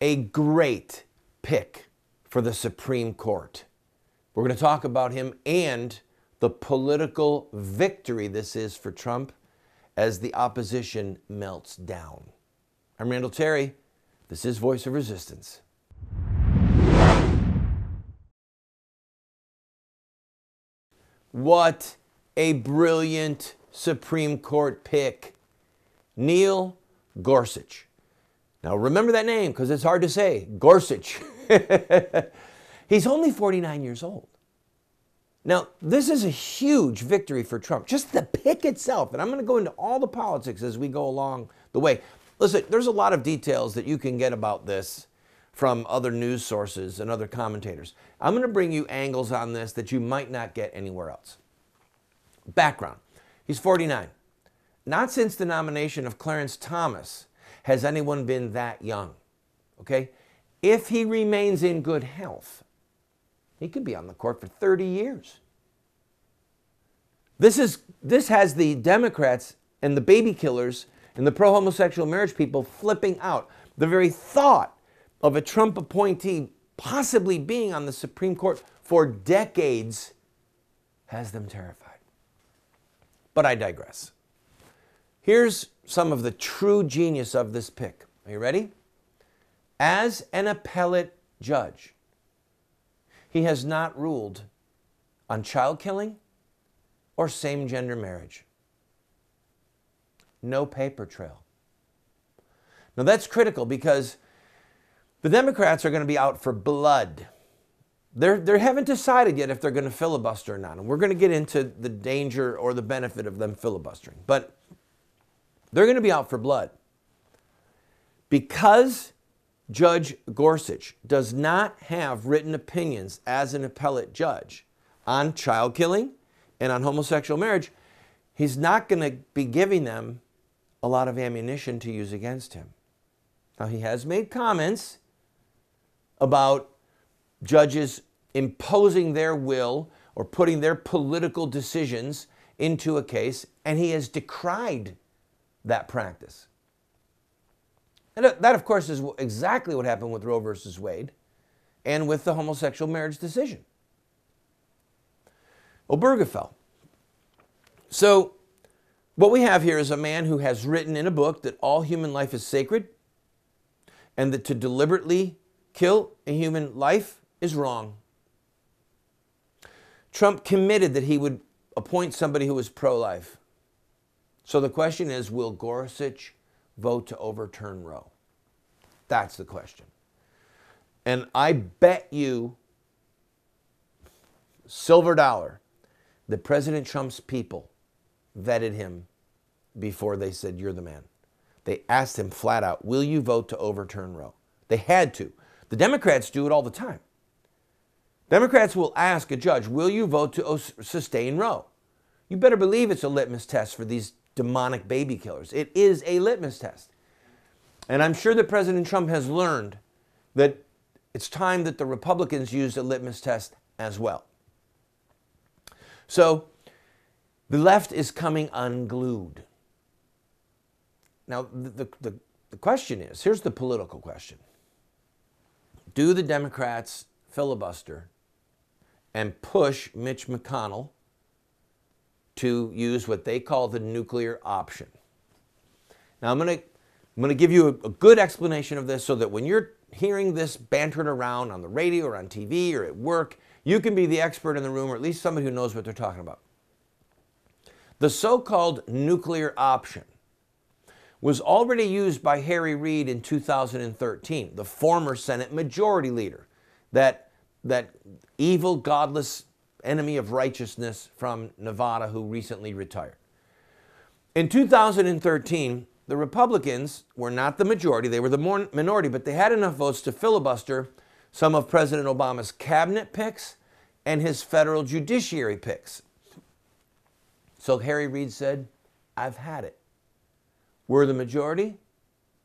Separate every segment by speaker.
Speaker 1: a great pick for the Supreme Court. We're going to talk about him and the political victory this is for Trump as the opposition melts down. I'm Randall Terry. This is Voice of Resistance. What a brilliant Supreme Court pick. Neil Gorsuch. Now remember that name because it's hard to say. Gorsuch. He's only 49 years old. Now, this is a huge victory for Trump. Just the pick itself, and I'm going to go into all the politics as we go along the way. Listen, there's a lot of details that you can get about this from other news sources and other commentators. I'm going to bring you angles on this that you might not get anywhere else. Background He's 49. Not since the nomination of Clarence Thomas has anyone been that young. Okay? If he remains in good health, he could be on the court for 30 years. This, is, this has the Democrats and the baby killers and the pro homosexual marriage people flipping out. The very thought of a Trump appointee possibly being on the Supreme Court for decades has them terrified. But I digress. Here's some of the true genius of this pick. Are you ready? As an appellate judge, he has not ruled on child killing or same gender marriage. No paper trail. Now that's critical because the Democrats are going to be out for blood. They haven't decided yet if they're going to filibuster or not. And we're going to get into the danger or the benefit of them filibustering. But they're going to be out for blood. Because Judge Gorsuch does not have written opinions as an appellate judge on child killing and on homosexual marriage, he's not going to be giving them a lot of ammunition to use against him. Now, he has made comments about judges imposing their will or putting their political decisions into a case, and he has decried that practice. And that, of course, is exactly what happened with Roe versus Wade and with the homosexual marriage decision. Obergefell. So, what we have here is a man who has written in a book that all human life is sacred and that to deliberately kill a human life is wrong. Trump committed that he would appoint somebody who was pro life. So the question is will Gorsuch vote to overturn Roe? That's the question. And I bet you silver dollar that President Trump's people vetted him before they said, You're the man. They asked him flat out, Will you vote to overturn Roe? They had to. The Democrats do it all the time. Democrats will ask a judge, Will you vote to sustain Roe? You better believe it's a litmus test for these demonic baby killers. It is a litmus test. And I'm sure that President Trump has learned that it's time that the Republicans used a litmus test as well. So the left is coming unglued. Now, the, the, the question is here's the political question Do the Democrats filibuster and push Mitch McConnell to use what they call the nuclear option? Now, I'm going to I'm going to give you a, good explanation of this so that when you're hearing this bantered around on the radio or on TV or at work, you can be the expert in the room or at least somebody who knows what they're talking about. The so called nuclear option was already used by Harry Reid in 2013, the former Senate Majority Leader, that, that evil, godless enemy of righteousness from Nevada who recently retired. In 2013, the Republicans were not the majority, they were the minority, but they had enough votes to filibuster some of President Obama's cabinet picks and his federal judiciary picks. So Harry Reid said, I've had it. We're the majority.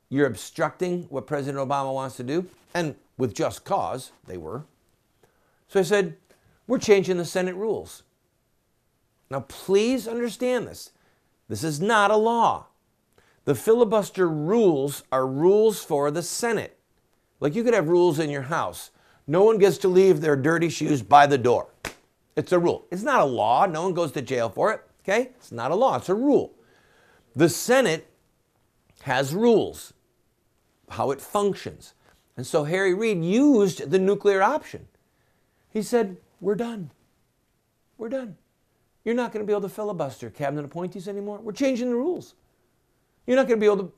Speaker 1: You're obstructing what President Obama wants to do, and with just cause, they were. So I said, We're changing the Senate rules. Now, please understand this. This is not a law. The filibuster rules are rules for the Senate. Like you could have rules in your house. No one gets to leave their dirty shoes by the door. It's a rule. It's not a law. No one goes to jail for it. Okay? It's not a law, it's a rule. The Senate has rules, how it functions. And so Harry Reid used the nuclear option. He said, We're done. We're done. You're not going to be able to filibuster cabinet appointees anymore. We're changing the rules. You're not going to be able to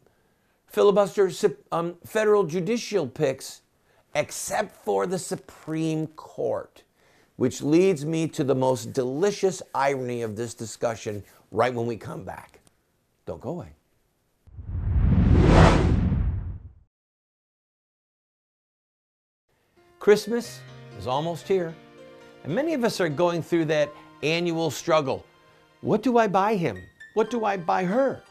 Speaker 1: filibuster um, federal judicial picks except for the Supreme Court, which leads me to the most delicious irony of this discussion right when we come back. Don't go away. Christmas is almost here, and many of us are going through that annual struggle. What do I buy him? What do I buy her?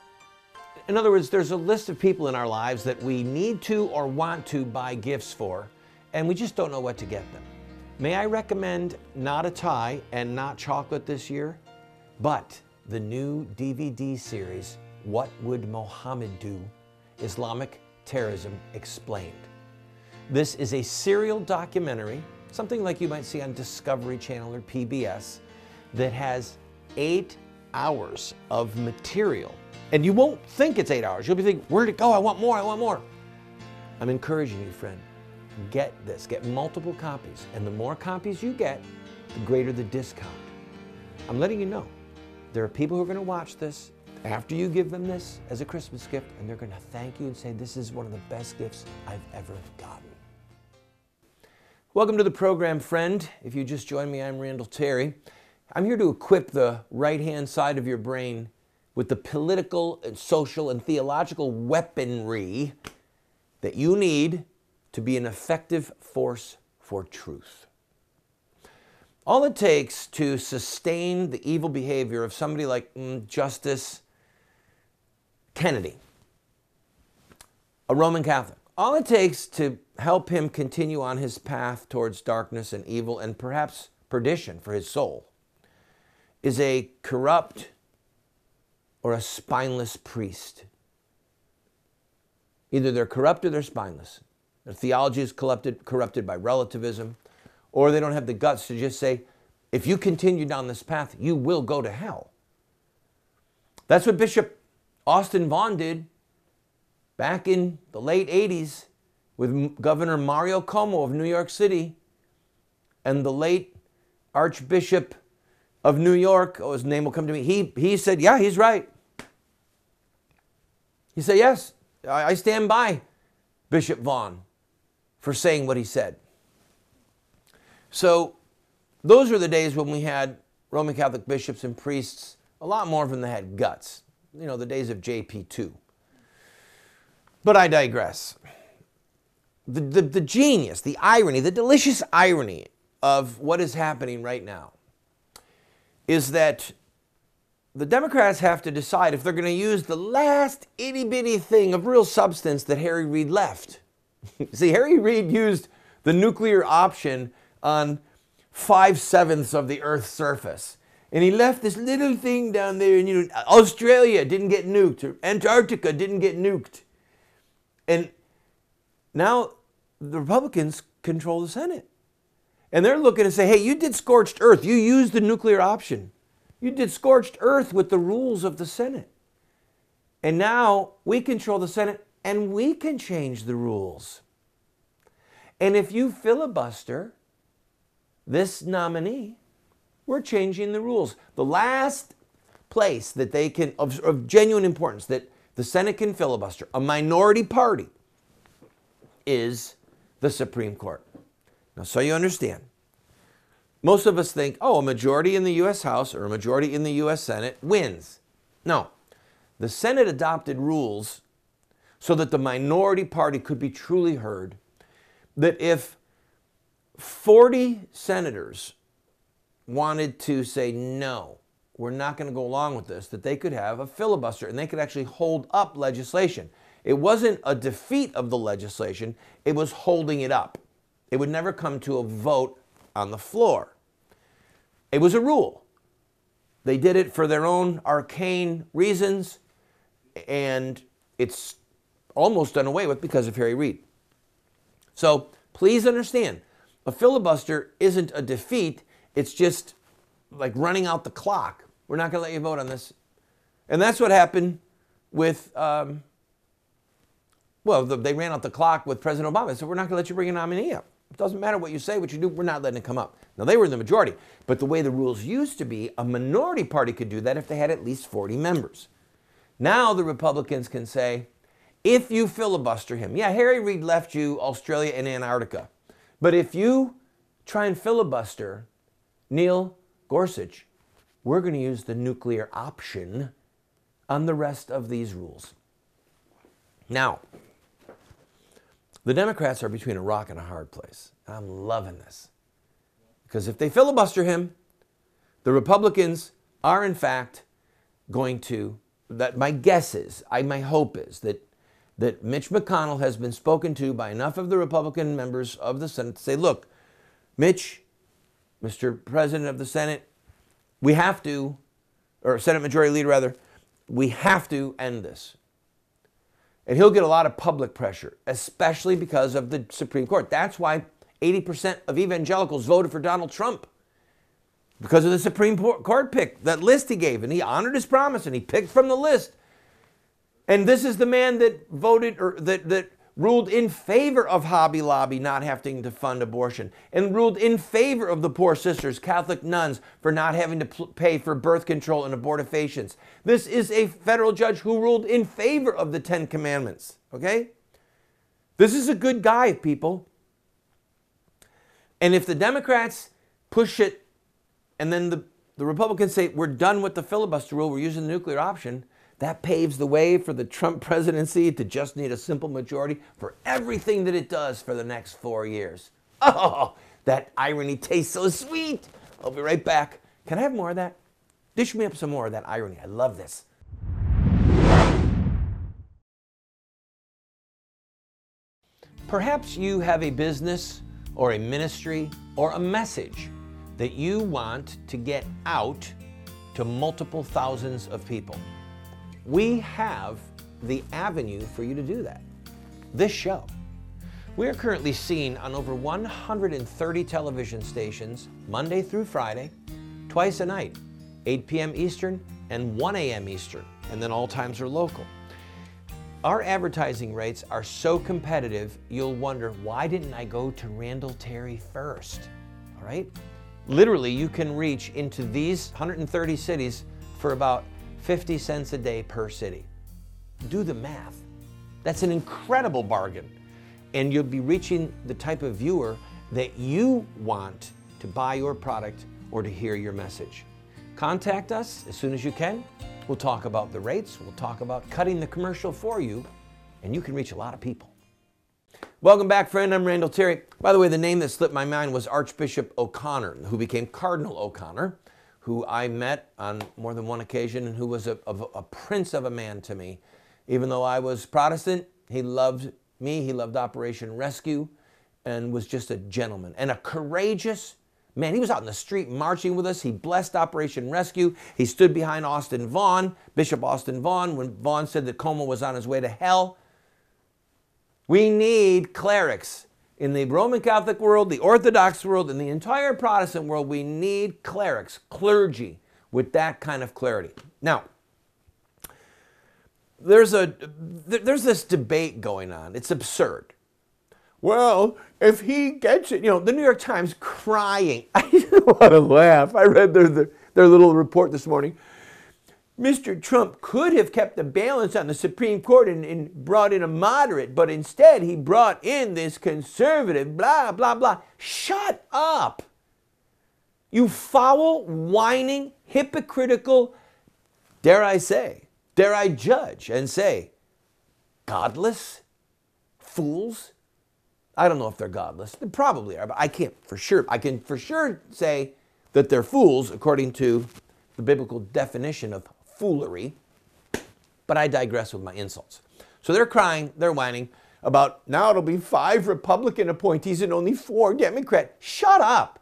Speaker 1: In other words, there's a list of people in our lives that we need to or want to buy gifts for, and we just don't know what to get them. May I recommend not a tie and not chocolate this year, but the new DVD series, What Would Mohammed Do? Islamic Terrorism Explained. This is a serial documentary, something like you might see on Discovery Channel or PBS, that has eight hours of material. And you won't think it's eight hours. You'll be thinking, where'd it go? I want more, I want more. I'm encouraging you, friend. Get this, get multiple copies. And the more copies you get, the greater the discount. I'm letting you know. There are people who are going to watch this after you give them this as a Christmas gift, and they're going to thank you and say, This is one of the best gifts I've ever gotten. Welcome to the program, friend. If you just joined me, I'm Randall Terry. I'm here to equip the right hand side of your brain with the political and social and theological weaponry that you need to be an effective force for truth. All it takes to sustain the evil behavior of somebody like mm, Justice Kennedy, a Roman Catholic, all it takes to help him continue on his path towards darkness and evil and perhaps perdition for his soul is a corrupt or a spineless priest. Either they're corrupt or they're spineless. Their theology is corrupted, corrupted by relativism, or they don't have the guts to just say, if you continue down this path, you will go to hell. That's what Bishop Austin Vaughan did back in the late 80s with Governor Mario Cuomo of New York City and the late Archbishop of New York, oh, his name will come to me. He, he said, Yeah, he's right. He said, Yes, I, I stand by Bishop Vaughan for saying what he said. So, those were the days when we had Roman Catholic bishops and priests, a lot more of them that had guts. You know, the days of JP2. But I digress. The, the, the genius, the irony, the delicious irony of what is happening right now is that the Democrats have to decide if they're going to use the last itty bitty thing of real substance that Harry Reid left. See, Harry Reid used the nuclear option on five sevenths of the Earth's surface. And he left this little thing down there, and you know, Australia didn't get nuked, Antarctica didn't get nuked. And now the Republicans control the Senate. And they're looking to say, hey, you did scorched earth. You used the nuclear option. You did scorched earth with the rules of the Senate. And now we control the Senate and we can change the rules. And if you filibuster this nominee, we're changing the rules. The last place that they can, of, of genuine importance, that the Senate can filibuster, a minority party, is the Supreme Court. Now, so you understand, most of us think, oh, a majority in the U.S. House or a majority in the U.S. Senate wins. No. The Senate adopted rules so that the minority party could be truly heard. That if 40 senators wanted to say, no, we're not going to go along with this, that they could have a filibuster and they could actually hold up legislation. It wasn't a defeat of the legislation, it was holding it up. It would never come to a vote on the floor. It was a rule. They did it for their own arcane reasons, and it's almost done away with because of Harry Reid. So please understand, a filibuster isn't a defeat, it's just like running out the clock. We're not going to let you vote on this. And that's what happened with, um, well, the, they ran out the clock with President Obama. So we're not going to let you bring a nominee up. It doesn't matter what you say, what you do, we're not letting it come up. Now, they were in the majority, but the way the rules used to be, a minority party could do that if they had at least 40 members. Now the Republicans can say, if you filibuster him, yeah, Harry Reid left you Australia and Antarctica, but if you try and filibuster Neil Gorsuch, we're going to use the nuclear option on the rest of these rules. Now, the Democrats are between a rock and a hard place. I'm loving this. Because if they filibuster him, the Republicans are in fact going to that my guess is, I my hope is that that Mitch McConnell has been spoken to by enough of the Republican members of the Senate to say, look, Mitch, Mr. President of the Senate, we have to, or Senate Majority Leader rather, we have to end this. And he'll get a lot of public pressure, especially because of the Supreme Court. That's why 80% of evangelicals voted for Donald Trump because of the Supreme Court pick, that list he gave. And he honored his promise and he picked from the list. And this is the man that voted or that, that ruled in favor of Hobby Lobby not having to fund abortion, and ruled in favor of the Poor Sisters, Catholic nuns, for not having to pay for birth control and abortifacients. This is a federal judge who ruled in favor of the Ten Commandments, okay? This is a good guy, people. And if the Democrats push it and then the, the Republicans say, we're done with the filibuster rule, we're using the nuclear option, that paves the way for the Trump presidency to just need a simple majority for everything that it does for the next four years. Oh, that irony tastes so sweet. I'll be right back. Can I have more of that? Dish me up some more of that irony. I love this. Perhaps you have a business or a ministry or a message that you want to get out to multiple thousands of people. We have the avenue for you to do that. This show. We are currently seen on over 130 television stations Monday through Friday, twice a night, 8 p.m. Eastern and 1 a.m. Eastern, and then all times are local. Our advertising rates are so competitive, you'll wonder why didn't I go to Randall Terry first? All right? Literally, you can reach into these 130 cities for about 50 cents a day per city. Do the math. That's an incredible bargain. And you'll be reaching the type of viewer that you want to buy your product or to hear your message. Contact us as soon as you can. We'll talk about the rates, we'll talk about cutting the commercial for you, and you can reach a lot of people. Welcome back, friend. I'm Randall Terry. By the way, the name that slipped my mind was Archbishop O'Connor, who became Cardinal O'Connor who I met on more than one occasion and who was a, a, a, prince of a man to me. Even though I was Protestant, he loved me, he loved Operation Rescue, and was just a gentleman and a courageous man. He was out in the street marching with us. He blessed Operation Rescue. He stood behind Austin Vaughan, Bishop Austin Vaughan, when Vaughan said that Cuomo was on his way to hell. We need clerics in the Roman Catholic world, the Orthodox world, and the entire Protestant world, we need clerics, clergy with that kind of clarity. Now, there's a there's this debate going on. It's absurd. Well, if he gets it, you know, the New York Times crying. I want to laugh. I read their, their, their little report this morning. Mr. Trump could have kept the balance on the Supreme Court and, and, brought in a moderate, but instead he brought in this conservative, blah, blah, blah. Shut up. You foul, whining, hypocritical, dare I say, dare I judge and say, godless fools? I don't know if they're godless. They probably are, but I can't for sure. I can for sure say that they're fools according to the biblical definition of foolery. But I digress with my insults. So they're crying, they're whining about now it'll be five Republican appointees and only four Democrat. Shut up.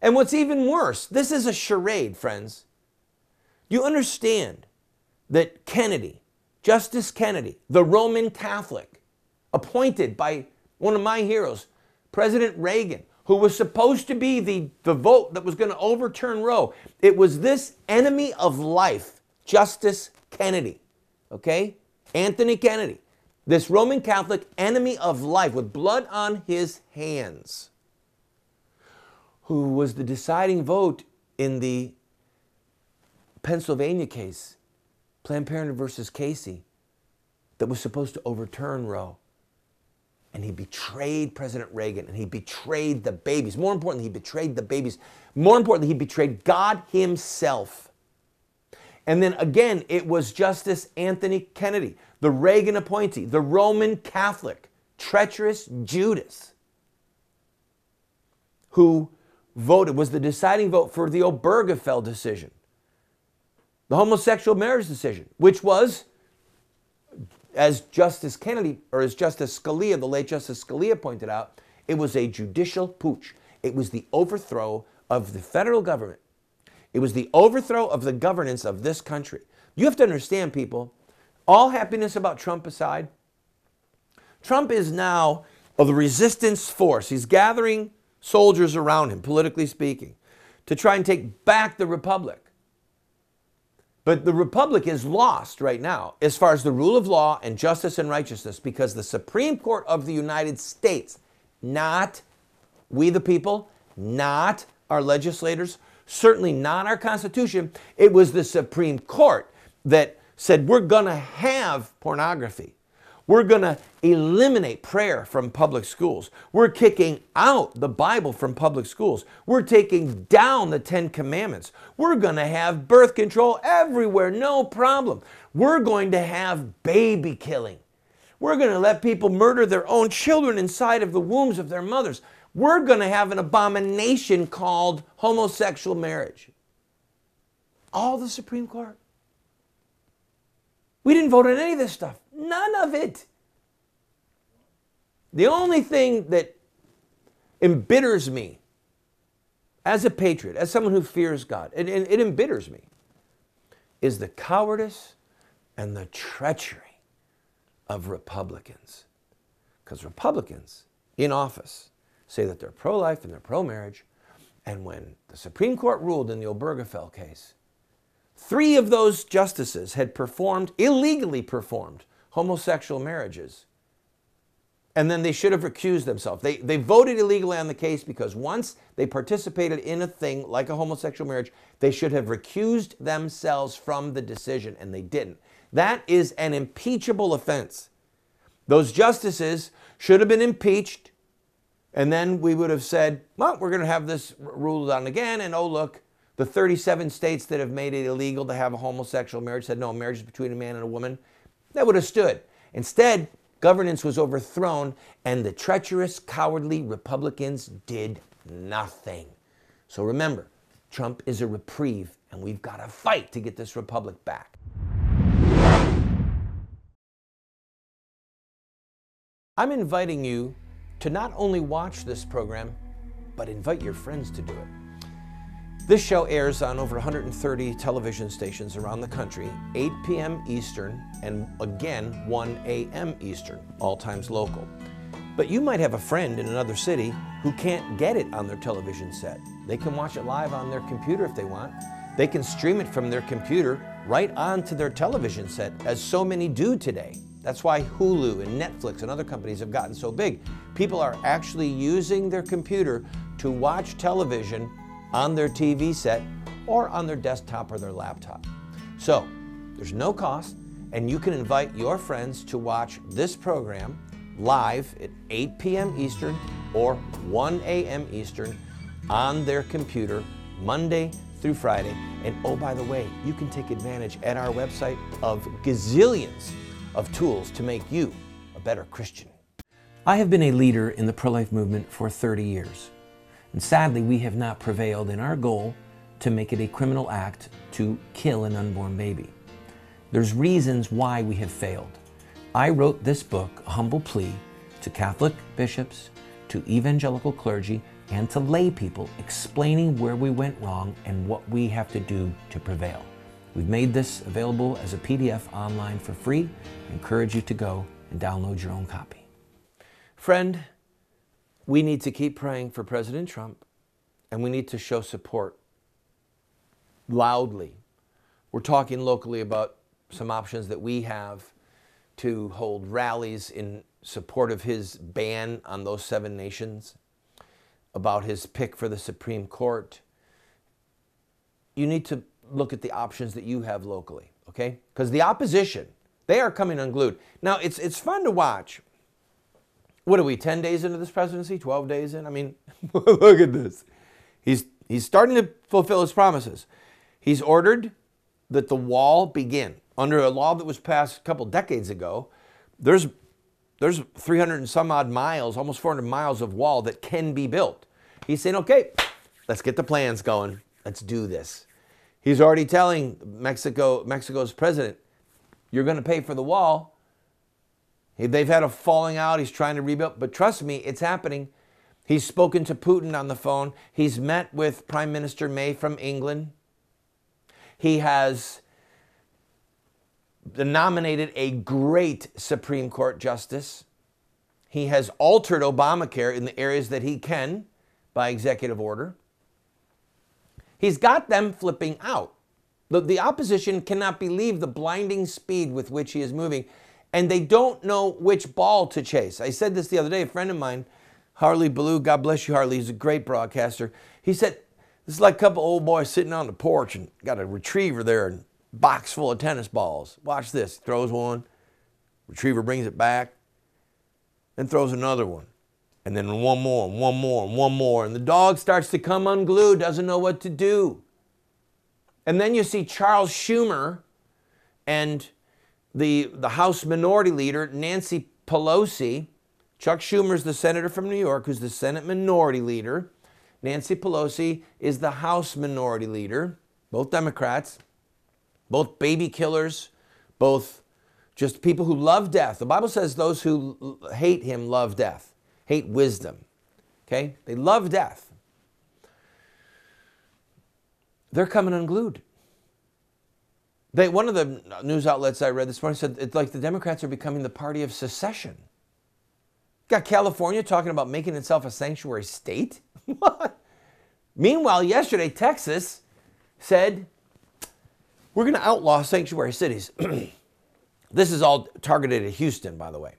Speaker 1: And what's even worse, this is a charade, friends. You understand that Kennedy, Justice Kennedy, the Roman Catholic, appointed by one of my heroes, President Reagan, who was supposed to be the, the vote that was going to overturn Roe. It was this enemy of life, Justice Kennedy, okay? Anthony Kennedy, this Roman Catholic enemy of life with blood on his hands, who was the deciding vote in the Pennsylvania case, Planned Parenthood versus Casey, that was supposed to overturn Roe. And he betrayed President Reagan and he betrayed the babies. More importantly, he betrayed the babies. More importantly, he betrayed God himself. And then again, it was Justice Anthony Kennedy, the Reagan appointee, the Roman Catholic, treacherous Judas, who voted, was the deciding vote for the Obergefell decision, the homosexual marriage decision, which was as Justice Kennedy, or as Justice Scalia, the late Justice Scalia pointed out, it was a judicial putsch. It was the overthrow of the federal government. It was the overthrow of the governance of this country. You have to understand, people, all happiness about Trump aside, Trump is now the resistance force. He's gathering soldiers around him, politically speaking, to try and take back the republic. But the republic is lost right now as far as the rule of law and justice and righteousness because the Supreme Court of the United States, not we the people, not our legislators, certainly not our Constitution, it was the Supreme Court that said we're going to have pornography. We're going to eliminate prayer from public schools. We're kicking out the Bible from public schools. We're taking down the Ten Commandments. We're going to have birth control everywhere, no problem. We're going to have baby killing. We're going to let people murder their own children inside of the wombs of their mothers. We're going to have an abomination called homosexual marriage. All the Supreme Court. We didn't vote on any of this stuff. None of it. The only thing that embitters me as a patriot, as someone who fears God, and it, it embitters me, is the cowardice and the treachery of Republicans. Because Republicans in office say that they're pro life and they're pro marriage. And when the Supreme Court ruled in the Obergefell case, three of those justices had performed, illegally performed, homosexual marriages. And then they should have recused themselves. They, they voted illegally on the case because once they participated in a thing like a homosexual marriage, they should have recused themselves from the decision, and they didn't. That is an impeachable offense. Those justices should have been impeached, and then we would have said, well, we're going to have this ruled on again, and oh, look, the 37 states that have made it illegal to have a homosexual marriage said, no, marriage is between a man and a woman. That would have stood. Instead, governance was overthrown, and the treacherous, cowardly Republicans did nothing. So remember, Trump is a reprieve, and we've got to fight to get this republic back. I'm inviting you to not only watch this program, but invite your friends to do it. This show airs on over 130 television stations around the country, 8 p.m. Eastern, and again 1 a.m. Eastern, all times local. But you might have a friend in another city who can't get it on their television set. They can watch it live on their computer if they want. They can stream it from their computer right onto their television set, as so many do today. That's why Hulu and Netflix and other companies have gotten so big. People are actually using their computer to watch television on their TV set or on their desktop or their laptop. So there's no cost, and you can invite your friends to watch this program live at 8 p.m. Eastern or 1 a.m. Eastern on their computer Monday through Friday. And oh, by the way, you can take advantage at our website of gazillions of tools to make you a better Christian. I have been a leader in the pro life movement for 30 years. And sadly, we have not prevailed in our goal to make it a criminal act to kill an unborn baby. There's reasons why we have failed. I wrote this book, A Humble Plea, to Catholic bishops, to evangelical clergy, and to lay people, explaining where we went wrong and what we have to do to prevail. We've made this available as a PDF online for free. I encourage you to go and download your own copy. Friend, we need to keep praying for President Trump and we need to show support loudly. We're talking locally about some options that we have to hold rallies in support of his ban on those seven nations, about his pick for the Supreme Court. You need to look at the options that you have locally, okay? Because the opposition, they are coming unglued. Now, it's, it's fun to watch. What are we, 10 days into this presidency? 12 days in? I mean, look at this. He's, he's starting to fulfill his promises. He's ordered that the wall begin. Under a law that was passed a couple decades ago, there's, there's 300 and some odd miles, almost 400 miles of wall that can be built. He's saying, okay, let's get the plans going. Let's do this. He's already telling Mexico, Mexico's president, you're going to pay for the wall. They've had a falling out. He's trying to rebuild. But trust me, it's happening. He's spoken to Putin on the phone. He's met with Prime Minister May from England. He has nominated a great Supreme Court justice. He has altered Obamacare in the areas that he can by executive order. He's got them flipping out. The, the opposition cannot believe the blinding speed with which he is moving, and they don't know which ball to chase. I said this the other day. A friend of mine, Harley Blue, God bless you, Harley, he's a great broadcaster. He said, This is like a couple old boys sitting on the porch and got a retriever there and box full of tennis balls. Watch this. Throws one, retriever brings it back, then throws another one and then one more, and one more, and one more. And the dog starts to come unglued, doesn't know what to do. And then you see Charles Schumer and the, the House Minority Leader, Nancy Pelosi. Chuck Schumer is the senator from New York, who's the Senate Minority Leader. Nancy Pelosi is the House Minority Leader, both Democrats, both baby killers, both just people who love death. The Bible says those who hate him love death hate wisdom. Okay? They love death. They're coming unglued. They, one of the news outlets I read this morning said it's like the Democrats are becoming the party of secession. Got California talking about making itself a sanctuary state? what? Meanwhile, yesterday, Texas said, we're going to outlaw sanctuary cities. this is all targeted at Houston, by the way.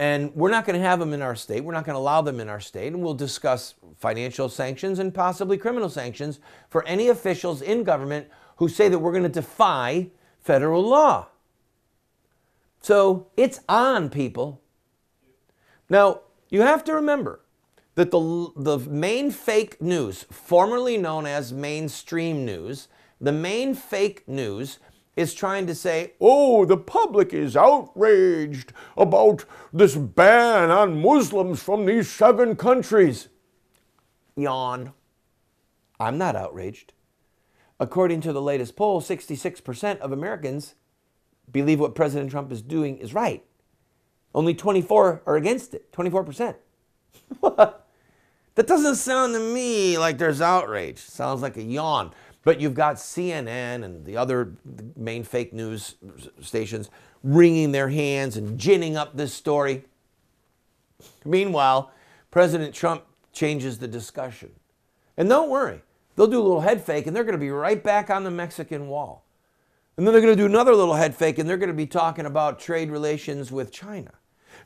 Speaker 1: And we're not going to have them in our state. We're not going to allow them in our state. And we'll discuss financial sanctions and possibly criminal sanctions for any officials in government who say that we're going to defy federal law. So it's on, people. Now, you have to remember that the, the main fake news, formerly known as mainstream news, the main fake news is trying to say, oh, the public is outraged about this ban on Muslims from these seven countries. Yawn. I'm not outraged. According to the latest poll, 66% of Americans believe what President Trump is doing is right. Only 24 are against it. 24%. that doesn't sound to me like there's outrage. Sounds like a yawn. But you've got CNN and the other main fake news stations wringing their hands and ginning up this story. Meanwhile, President Trump changes the discussion. And don't worry, they'll do a little head fake and they're going to be right back on the Mexican wall. And then they're going to do another little head fake and they're going to be talking about trade relations with China.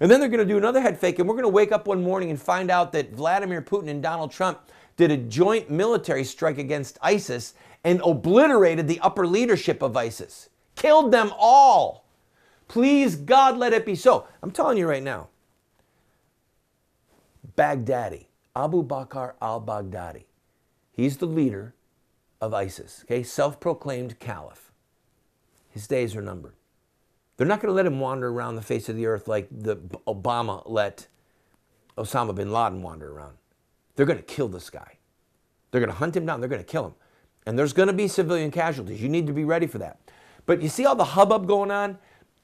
Speaker 1: And then they're going to do another head fake and we're going to wake up one morning and find out that Vladimir Putin and Donald Trump did a joint military strike against ISIS and obliterated the upper leadership of ISIS, killed them all. Please, God, let it be so. I'm telling you right now. Baghdadi, Abu Bakr al Baghdadi, he's the leader of ISIS, okay? Self proclaimed caliph. His days are numbered. They're not going to let him wander around the face of the earth like the Obama let Osama bin Laden wander around. They're going to kill this guy. They're going to hunt him down. They're going to kill him. And there's going to be civilian casualties. You need to be ready for that. But you see all the hubbub going on?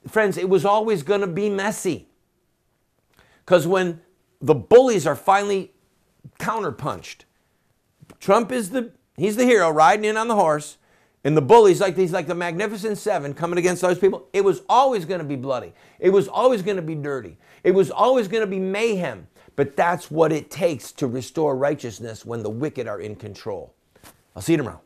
Speaker 1: Friends, it was always going to be messy. Because when the bullies are finally counterpunched, Trump is the he's the hero riding in on the horse. and the bullies, like these, like the Magnificent Seven coming against those people, it was always going to be bloody. It was always going to be dirty. It was always going to be mayhem. But that's what it takes to restore righteousness when the wicked are in control. I'll see you tomorrow.